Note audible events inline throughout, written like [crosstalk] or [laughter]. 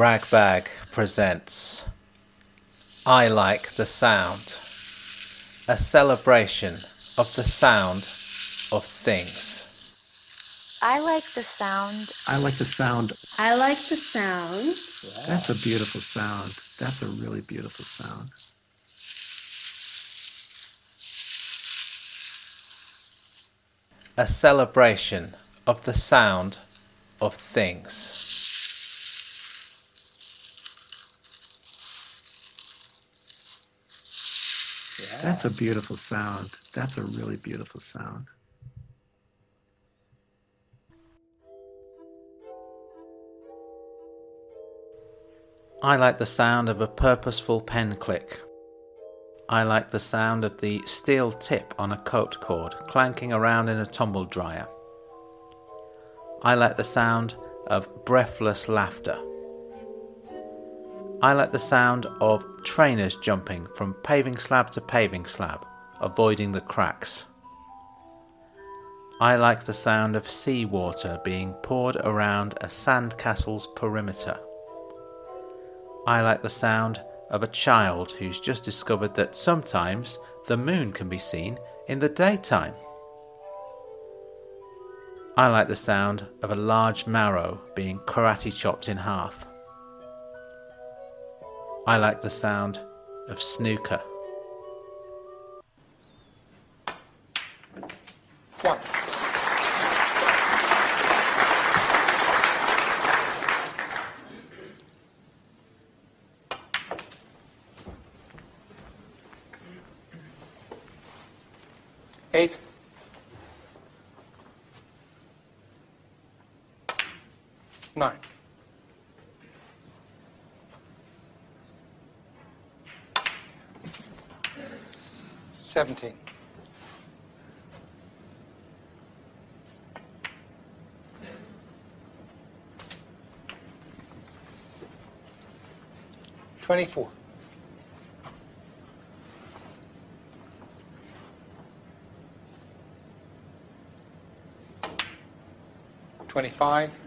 Ragbag presents I Like the Sound, a celebration of the sound of things. I like the sound. I like the sound. I like the sound. That's a beautiful sound. That's a really beautiful sound. A celebration of the sound of things. That's a beautiful sound. That's a really beautiful sound. I like the sound of a purposeful pen click. I like the sound of the steel tip on a coat cord clanking around in a tumble dryer. I like the sound of breathless laughter. I like the sound of trainers jumping from paving slab to paving slab, avoiding the cracks. I like the sound of seawater being poured around a sandcastle's perimeter. I like the sound of a child who's just discovered that sometimes the moon can be seen in the daytime. I like the sound of a large marrow being karate chopped in half. I like the sound of snooker. 24. Twenty-five,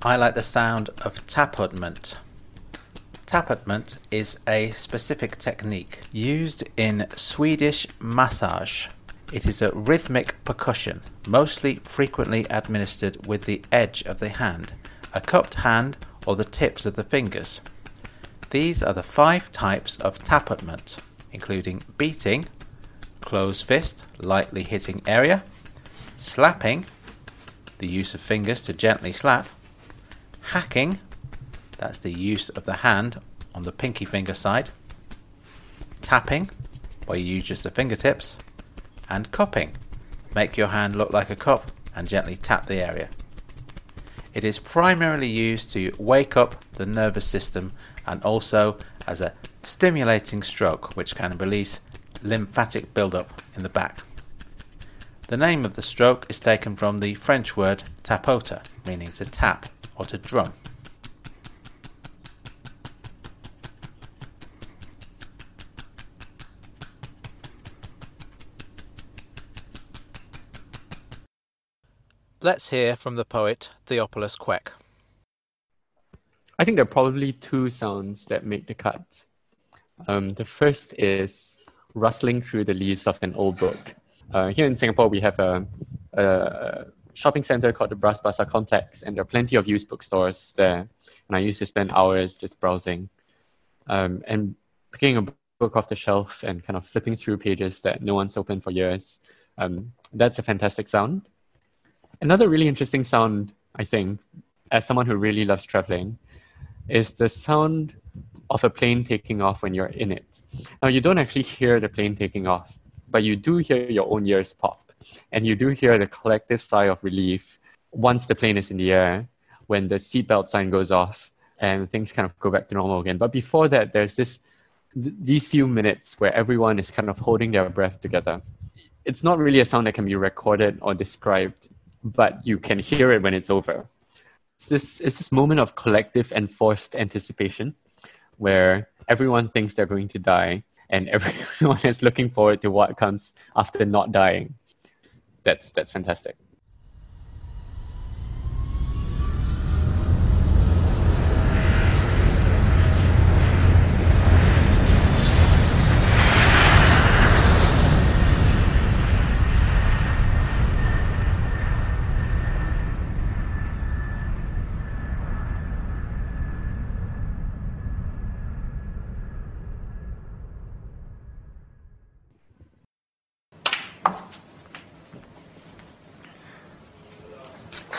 I like the sound of tapotement. Tapotement is a specific technique used in Swedish massage. It is a rhythmic percussion, mostly frequently administered with the edge of the hand, a cupped hand, or the tips of the fingers. These are the five types of tapotement, including beating, closed fist, lightly hitting area, slapping, the use of fingers to gently slap, hacking, that's the use of the hand on the pinky finger side, tapping, where you use just the fingertips, and cupping, make your hand look like a cup and gently tap the area. It is primarily used to wake up the nervous system and also as a stimulating stroke which can release lymphatic buildup in the back. The name of the stroke is taken from the French word tapoter, meaning to tap or to drum. Let's hear from the poet Theophilus Kwek. I think there are probably two sounds that make the cut. Um, the first is rustling through the leaves of an old book. Uh, here in Singapore, we have a, a, shopping center called the Bras Basah Complex, and there are plenty of used bookstores there. And I used to spend hours just browsing um, and picking a book off the shelf and kind of flipping through pages that no one's opened for years. Um, that's a fantastic sound. Another really interesting sound, I think, as someone who really loves traveling, is the sound of a plane taking off when you're in it. Now, you don't actually hear the plane taking off, but you do hear your own ears pop. And you do hear the collective sigh of relief once the plane is in the air, when the seatbelt sign goes off and things kind of go back to normal again. But before that, there's this th- these few minutes where everyone is kind of holding their breath together. It's not really a sound that can be recorded or described, but you can hear it when it's over. It's this it's this moment of collective enforced anticipation where everyone thinks they're going to die and [laughs] everyone is looking forward to what comes after not dying. That's that's fantastic.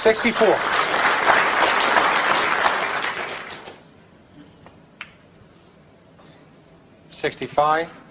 Sixty-four. Sixty-five.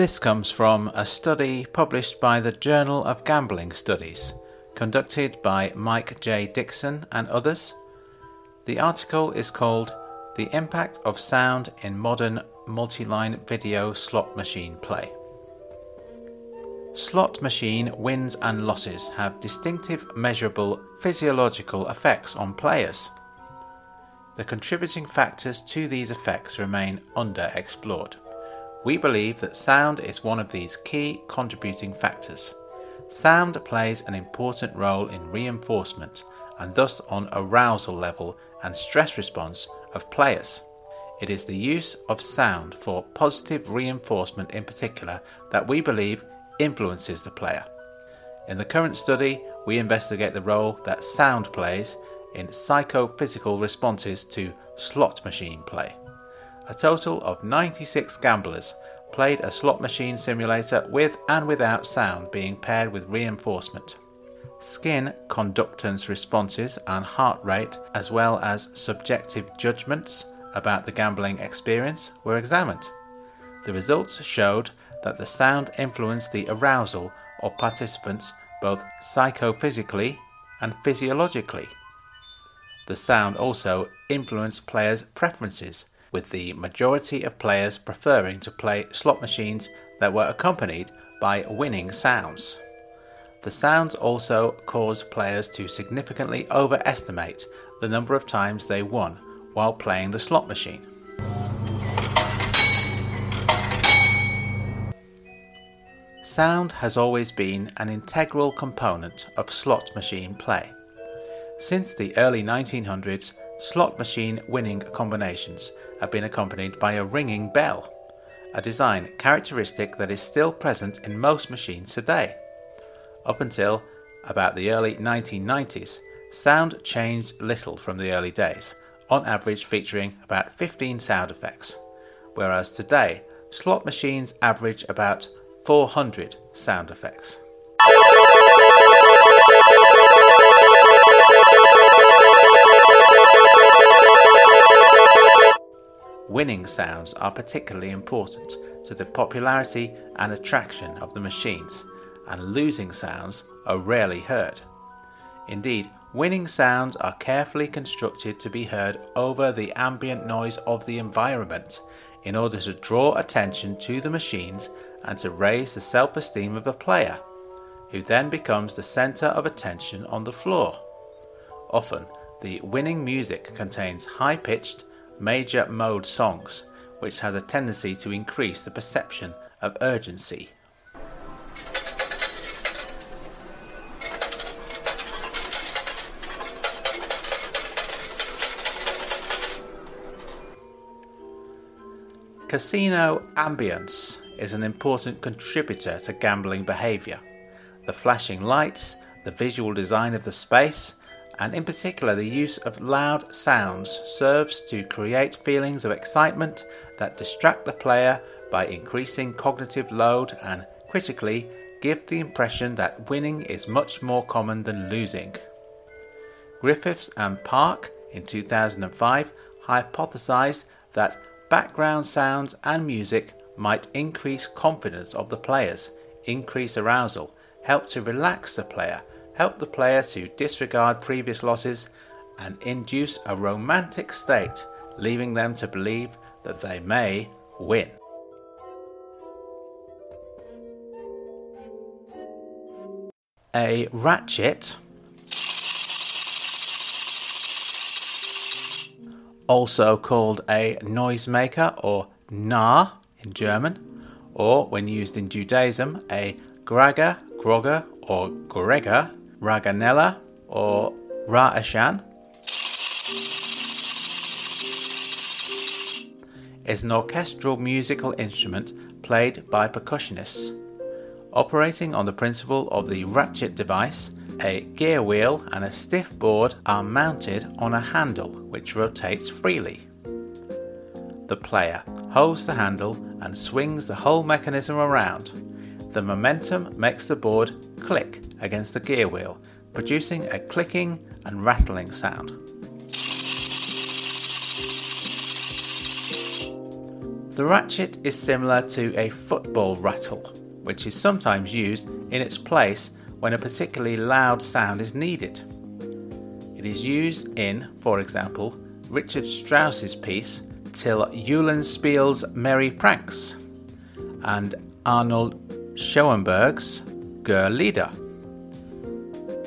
This comes from a study published by the Journal of Gambling Studies, conducted by Mike J. Dixon and others. The article is called The Impact of Sound in Modern Multi-Line Video Slot Machine Play. Slot machine wins and losses have distinctive measurable physiological effects on players. The contributing factors to these effects remain underexplored. We believe that sound is one of these key contributing factors. Sound plays an important role in reinforcement and thus on arousal level and stress response of players. It is the use of sound for positive reinforcement in particular that we believe influences the player. In the current study, we investigate the role that sound plays in psychophysical responses to slot machine play. A total of 96 gamblers played a slot machine simulator with and without sound being paired with reinforcement. Skin conductance responses and heart rate, as well as subjective judgments about the gambling experience, were examined. The results showed that the sound influenced the arousal of participants both psychophysically and physiologically. The sound also influenced players' preferences, with the majority of players preferring to play slot machines that were accompanied by winning sounds. The sounds also caused players to significantly overestimate the number of times they won while playing the slot machine. Sound has always been an integral component of slot machine play. Since the early 1900s, slot machine winning combinations have been accompanied by a ringing bell, a design characteristic that is still present in most machines today. Up until about the early 1990s, sound changed little from the early days, on average featuring about 15 sound effects, whereas today, slot machines average about 400 sound effects. Winning sounds are particularly important to the popularity and attraction of the machines, and losing sounds are rarely heard. Indeed, winning sounds are carefully constructed to be heard over the ambient noise of the environment in order to draw attention to the machines and to raise the self esteem of the player, who then becomes the centre of attention on the floor. Often, the winning music contains high pitched, major mode songs, which has a tendency to increase the perception of urgency. Casino ambience is an important contributor to gambling behaviour. The flashing lights, the visual design of the space, and in particular the use of loud sounds serves to create feelings of excitement that distract the player by increasing cognitive load and critically give the impression that winning is much more common than losing. Griffiths and Parke in 2005 hypothesized that background sounds and music might increase confidence of the players, increase arousal, help to relax the player, help the player to disregard previous losses, and induce a romantic state, leaving them to believe that they may win. A ratchet, also called a noisemaker or Narr in German, or when used in Judaism, a Gragger, Grogger, or Gregor, Raganella, or Ra'ashan, is an orchestral musical instrument played by percussionists. Operating on the principle of the ratchet device, a gear wheel and a stiff board are mounted on a handle which rotates freely. The player holds the handle and swings the whole mechanism around. The momentum makes the board click against the gear wheel, producing a clicking and rattling sound. The ratchet is similar to a football rattle, which is sometimes used in its place when a particularly loud sound is needed. It is used in, for example, Richard Strauss's piece Till Eulenspiegel's Merry Pranks and Arnold Schoenberg's Gurre-Lieder.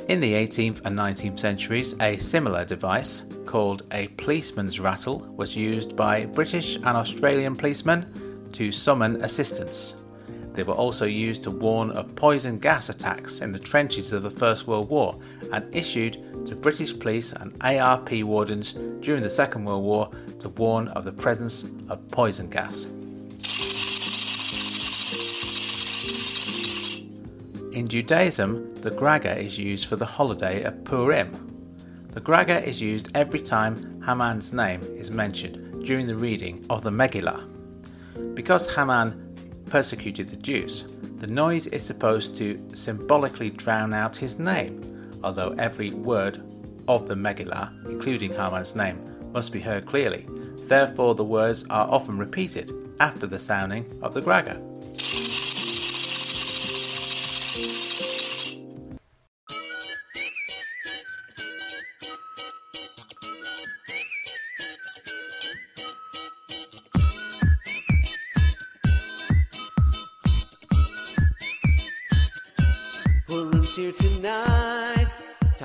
In the 18th and 19th centuries, a similar device called a policeman's rattle was used by British and Australian policemen to summon assistance. They were also used to warn of poison gas attacks in the trenches of the First World War and issued to British police and ARP wardens during the Second World War to warn of the presence of poison gas. In Judaism, the Gragger is used for the holiday of Purim. The Gragger is used every time Haman's name is mentioned during the reading of the Megillah. Because Haman persecuted the Jews. The noise is supposed to symbolically drown out his name, although every word of the Megillah, including Haman's name, must be heard clearly. Therefore, the words are often repeated after the sounding of the Gragger.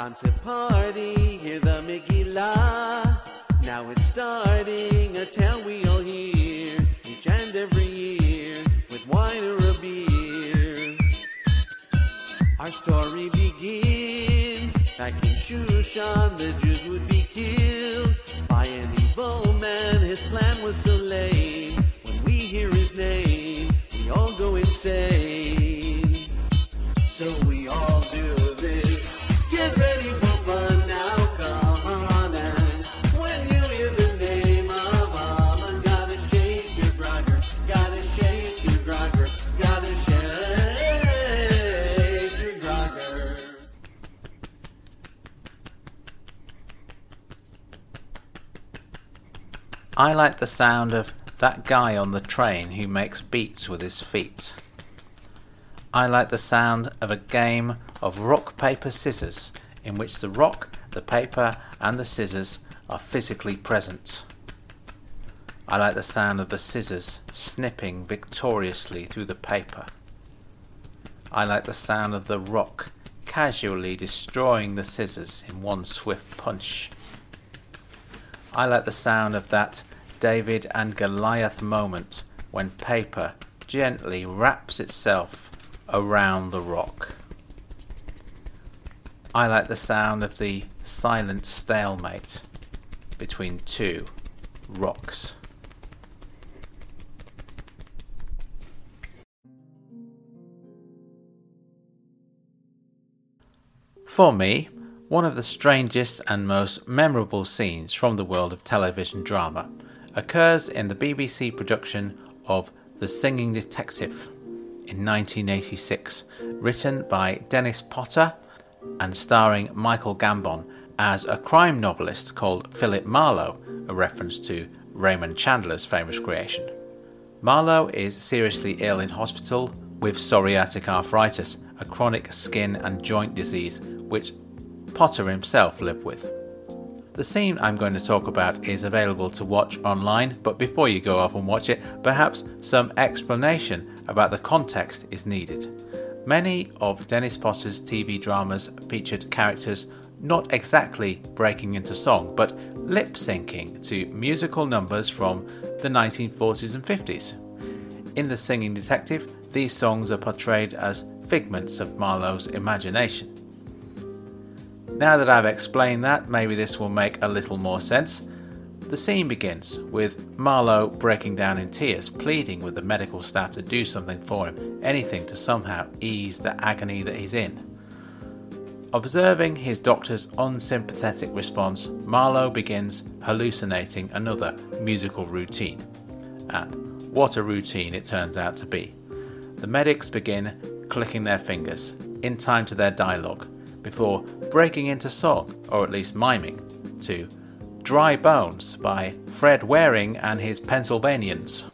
Time to party. Hear the Megillah. Now it's starting. A tale we all hear each and every year with wine or a beer. Our story begins back in Shushan. The Jews would be killed by an evil man. His plan was so lame. When we hear his name, we all go insane. So we all do I like the sound of that guy on the train who makes beats with his feet. I like the sound of a game of rock, paper, scissors in which the rock, the paper, and the scissors are physically present. I like the sound of the scissors snipping victoriously through the paper. I like the sound of the rock casually destroying the scissors in one swift punch. I like the sound of that David and Goliath moment when paper gently wraps itself around the rock. I like the sound of the silent stalemate between two rocks. For me, one of the strangest and most memorable scenes from the world of television drama occurs in the BBC production of The Singing Detective in 1986, written by Dennis Potter and starring Michael Gambon as a crime novelist called Philip Marlowe, a reference to Raymond Chandler's famous creation. Marlowe is seriously ill in hospital with psoriatic arthritis, a chronic skin and joint disease which Potter himself lived with. The scene I'm going to talk about is available to watch online, but before you go off and watch it, perhaps some explanation about the context is needed. Many of Dennis Potter's TV dramas featured characters not exactly breaking into song, but lip syncing to musical numbers from the 1940s and 50s. In The Singing Detective, these songs are portrayed as figments of Marlowe's imagination. Now that I've explained that, maybe this will make a little more sense. The scene begins with Marlowe breaking down in tears, pleading with the medical staff to do something for him, anything to somehow ease the agony that he's in. Observing his doctor's unsympathetic response, Marlowe begins hallucinating another musical routine. And what a routine it turns out to be. The medics begin clicking their fingers in time to their dialogue before breaking into song, or at least miming, to Dry Bones by Fred Waring and his Pennsylvanians.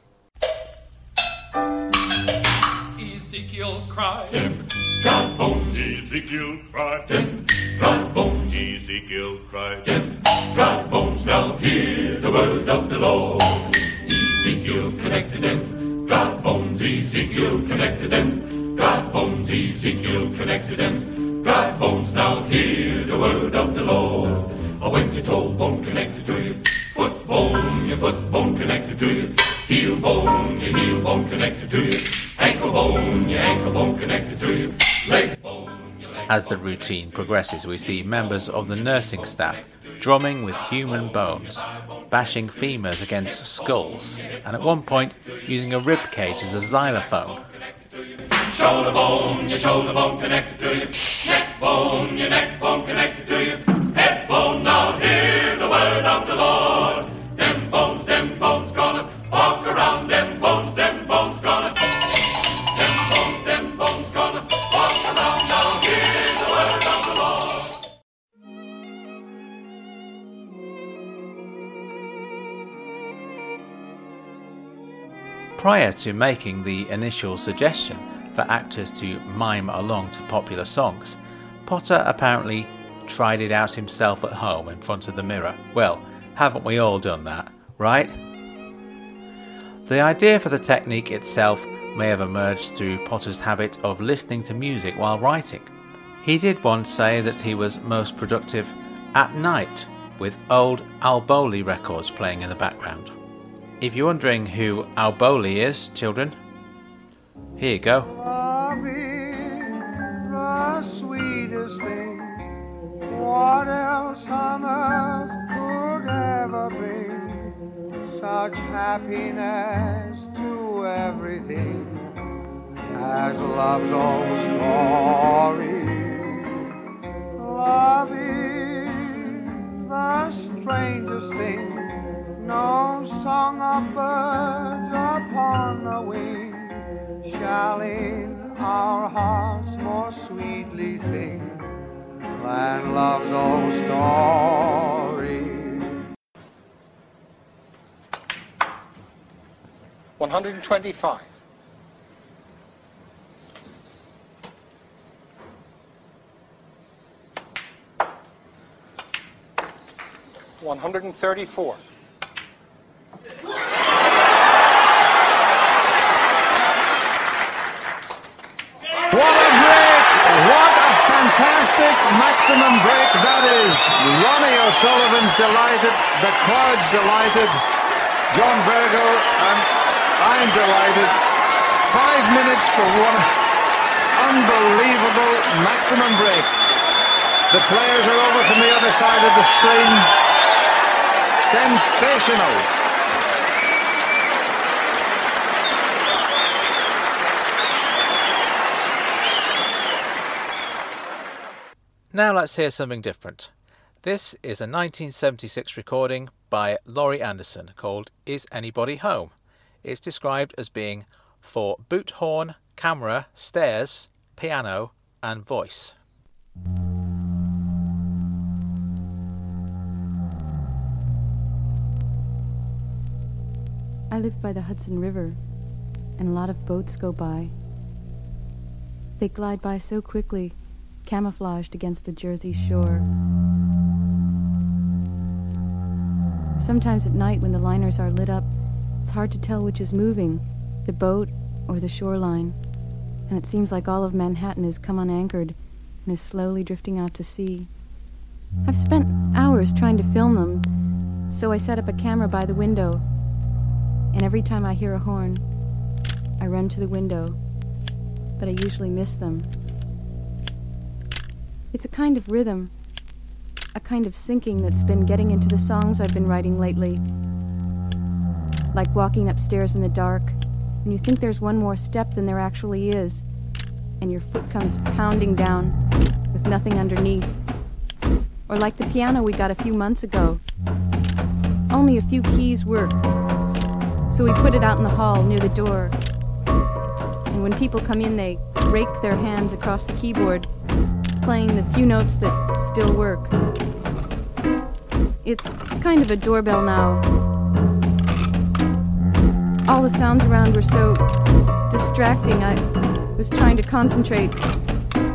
Ezekiel cried, dry bones. Ezekiel cried, dry bones. Ezekiel cried, dry bones. Now hear the word of the Lord. Ezekiel connected them, dry bones. Ezekiel connected them, dry bones. Ezekiel connected them, dry bones. Now hear the word of the Lord. Oh, when your toe bone connected to your foot bone, your foot bone connected to your heel bone, your heel bone connected to your ankle bone, your ankle bone connected to your leg bone. As the routine progresses, we see members of the nursing staff drumming with human bones, bashing femurs against skulls, and at one point using a rib cage as a xylophone. Shoulder bone, your shoulder bone connected to your neck bone, your neck bone connected to your head bone. Now hear the word of the Lord. Them bones, them bones gonna walk around. Them bones, them bones gonna. Them bones, them bones gonna walk around. Now hear the word of the Lord. Prior to making the initial suggestion for actors to mime along to popular songs, Potter apparently tried it out himself at home in front of the mirror. Well, haven't we all done that, right? The idea for the technique itself may have emerged through Potter's habit of listening to music while writing. He did once say that he was most productive at night with old Al Bowlly records playing in the background. If you're wondering who Al Bowlly is, children, here you go. 25. 134. What a break! What a fantastic maximum break that is! Ronnie O'Sullivan's delighted, the crowd's delighted. John Virgo and I'm delighted. Five minutes for one unbelievable maximum break. The players are over from the other side of the screen. Sensational. Now let's hear something different. This is a 1976 recording by Laurie Anderson called Is Anybody Home? It's described as being for boot horn, camera, stairs, piano, and voice. I live by the Hudson River, and a lot of boats go by. They glide by so quickly, camouflaged against the Jersey shore. Sometimes at night, when the liners are lit up, it's hard to tell which is moving, the boat or the shoreline, and it seems like all of Manhattan has come unanchored and is slowly drifting out to sea. I've spent hours trying to film them, so I set up a camera by the window, and every time I hear a horn, I run to the window, but I usually miss them. It's a kind of rhythm, a kind of sinking that's been getting into the songs I've been writing lately. Like walking upstairs in the dark, and you think there's one more step than there actually is, and your foot comes pounding down with nothing underneath. Or like the piano we got a few months ago. Only a few keys work, so we put it out in the hall near the door. And when people come in, they rake their hands across the keyboard, playing the few notes that still work. It's kind of a doorbell now. All the sounds around were so distracting, I was trying to concentrate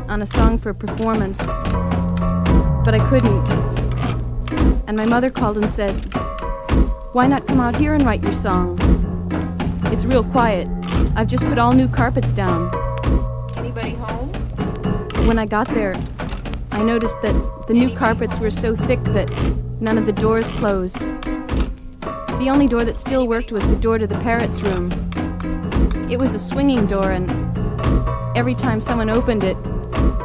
on a song for a performance, but I couldn't. And my mother called and said, Why not come out here and write your song? It's real quiet. I've just put all new carpets down. Anybody home? When I got there, I noticed that the new carpets were so thick that none of the doors closed. The only door that still worked was the door to the parrot's room. It was a swinging door, and every time someone opened it,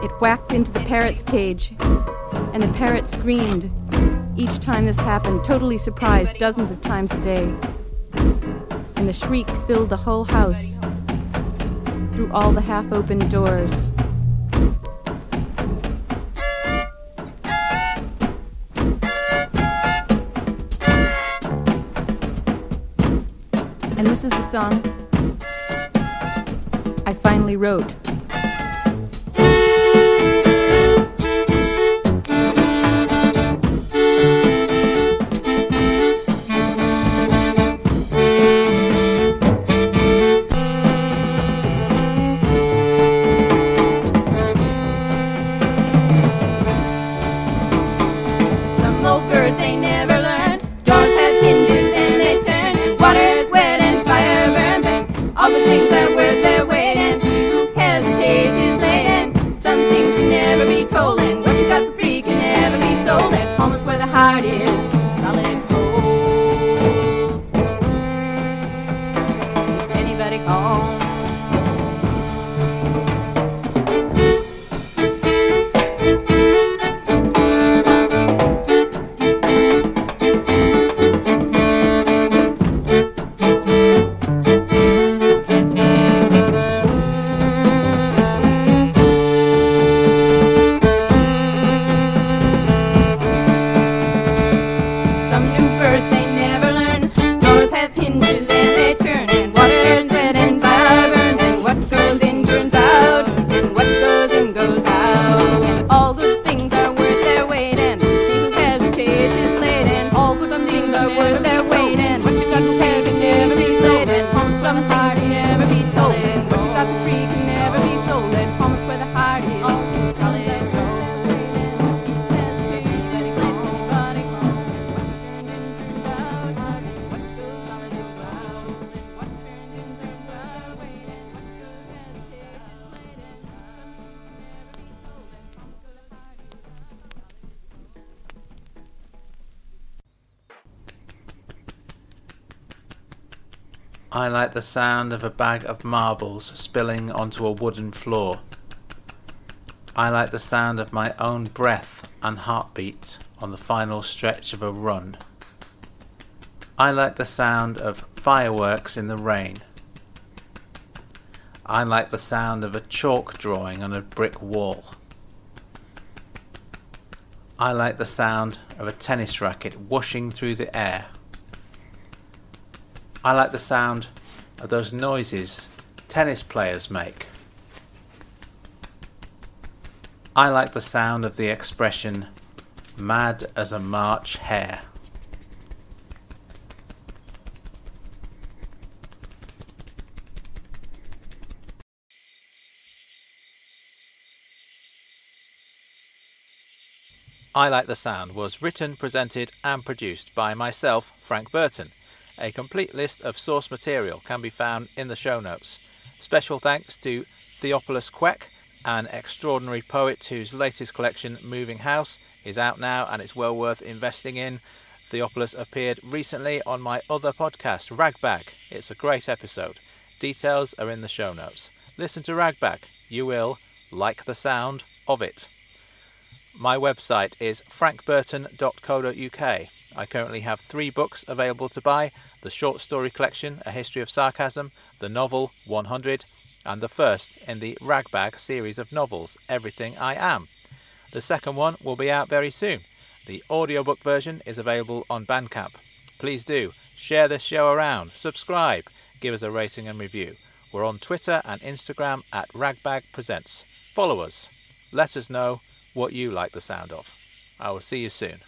it whacked into the parrot's cage, and the parrot screamed. Each time this happened, totally surprised dozens of times a day. And the shriek filled the whole house through all the half opened doors. This is the song I finally wrote. The sound of a bag of marbles spilling onto a wooden floor. I like the sound of my own breath and heartbeat on the final stretch of a run. I like the sound of fireworks in the rain. I like the sound of a chalk drawing on a brick wall. I like the sound of a tennis racket whooshing through the air. I like the sound of those noises tennis players make. I like the sound of the expression mad as a March hare. I Like the Sound was written, presented, and produced by myself, Frank Burton. A complete list of source material can be found in the show notes. Special thanks to Theophilus Kwek, an extraordinary poet whose latest collection, Moving House, is out now and it's well worth investing in. Theophilus appeared recently on my other podcast, Ragbag. It's a great episode. Details are in the show notes. Listen to Ragbag. You will like the sound of it. My website is frankburton.co.uk. I currently have three books available to buy the short story collection, A History of Sarcasm, the novel 100, and the first in the Ragbag series of novels, Everything I Am. The second one will be out very soon. The audiobook version is available on Bandcamp. Please do share this show around, subscribe, give us a rating and review. We're on Twitter and Instagram at Ragbag Presents. Follow us. Let us know what you like the sound of. I will see you soon.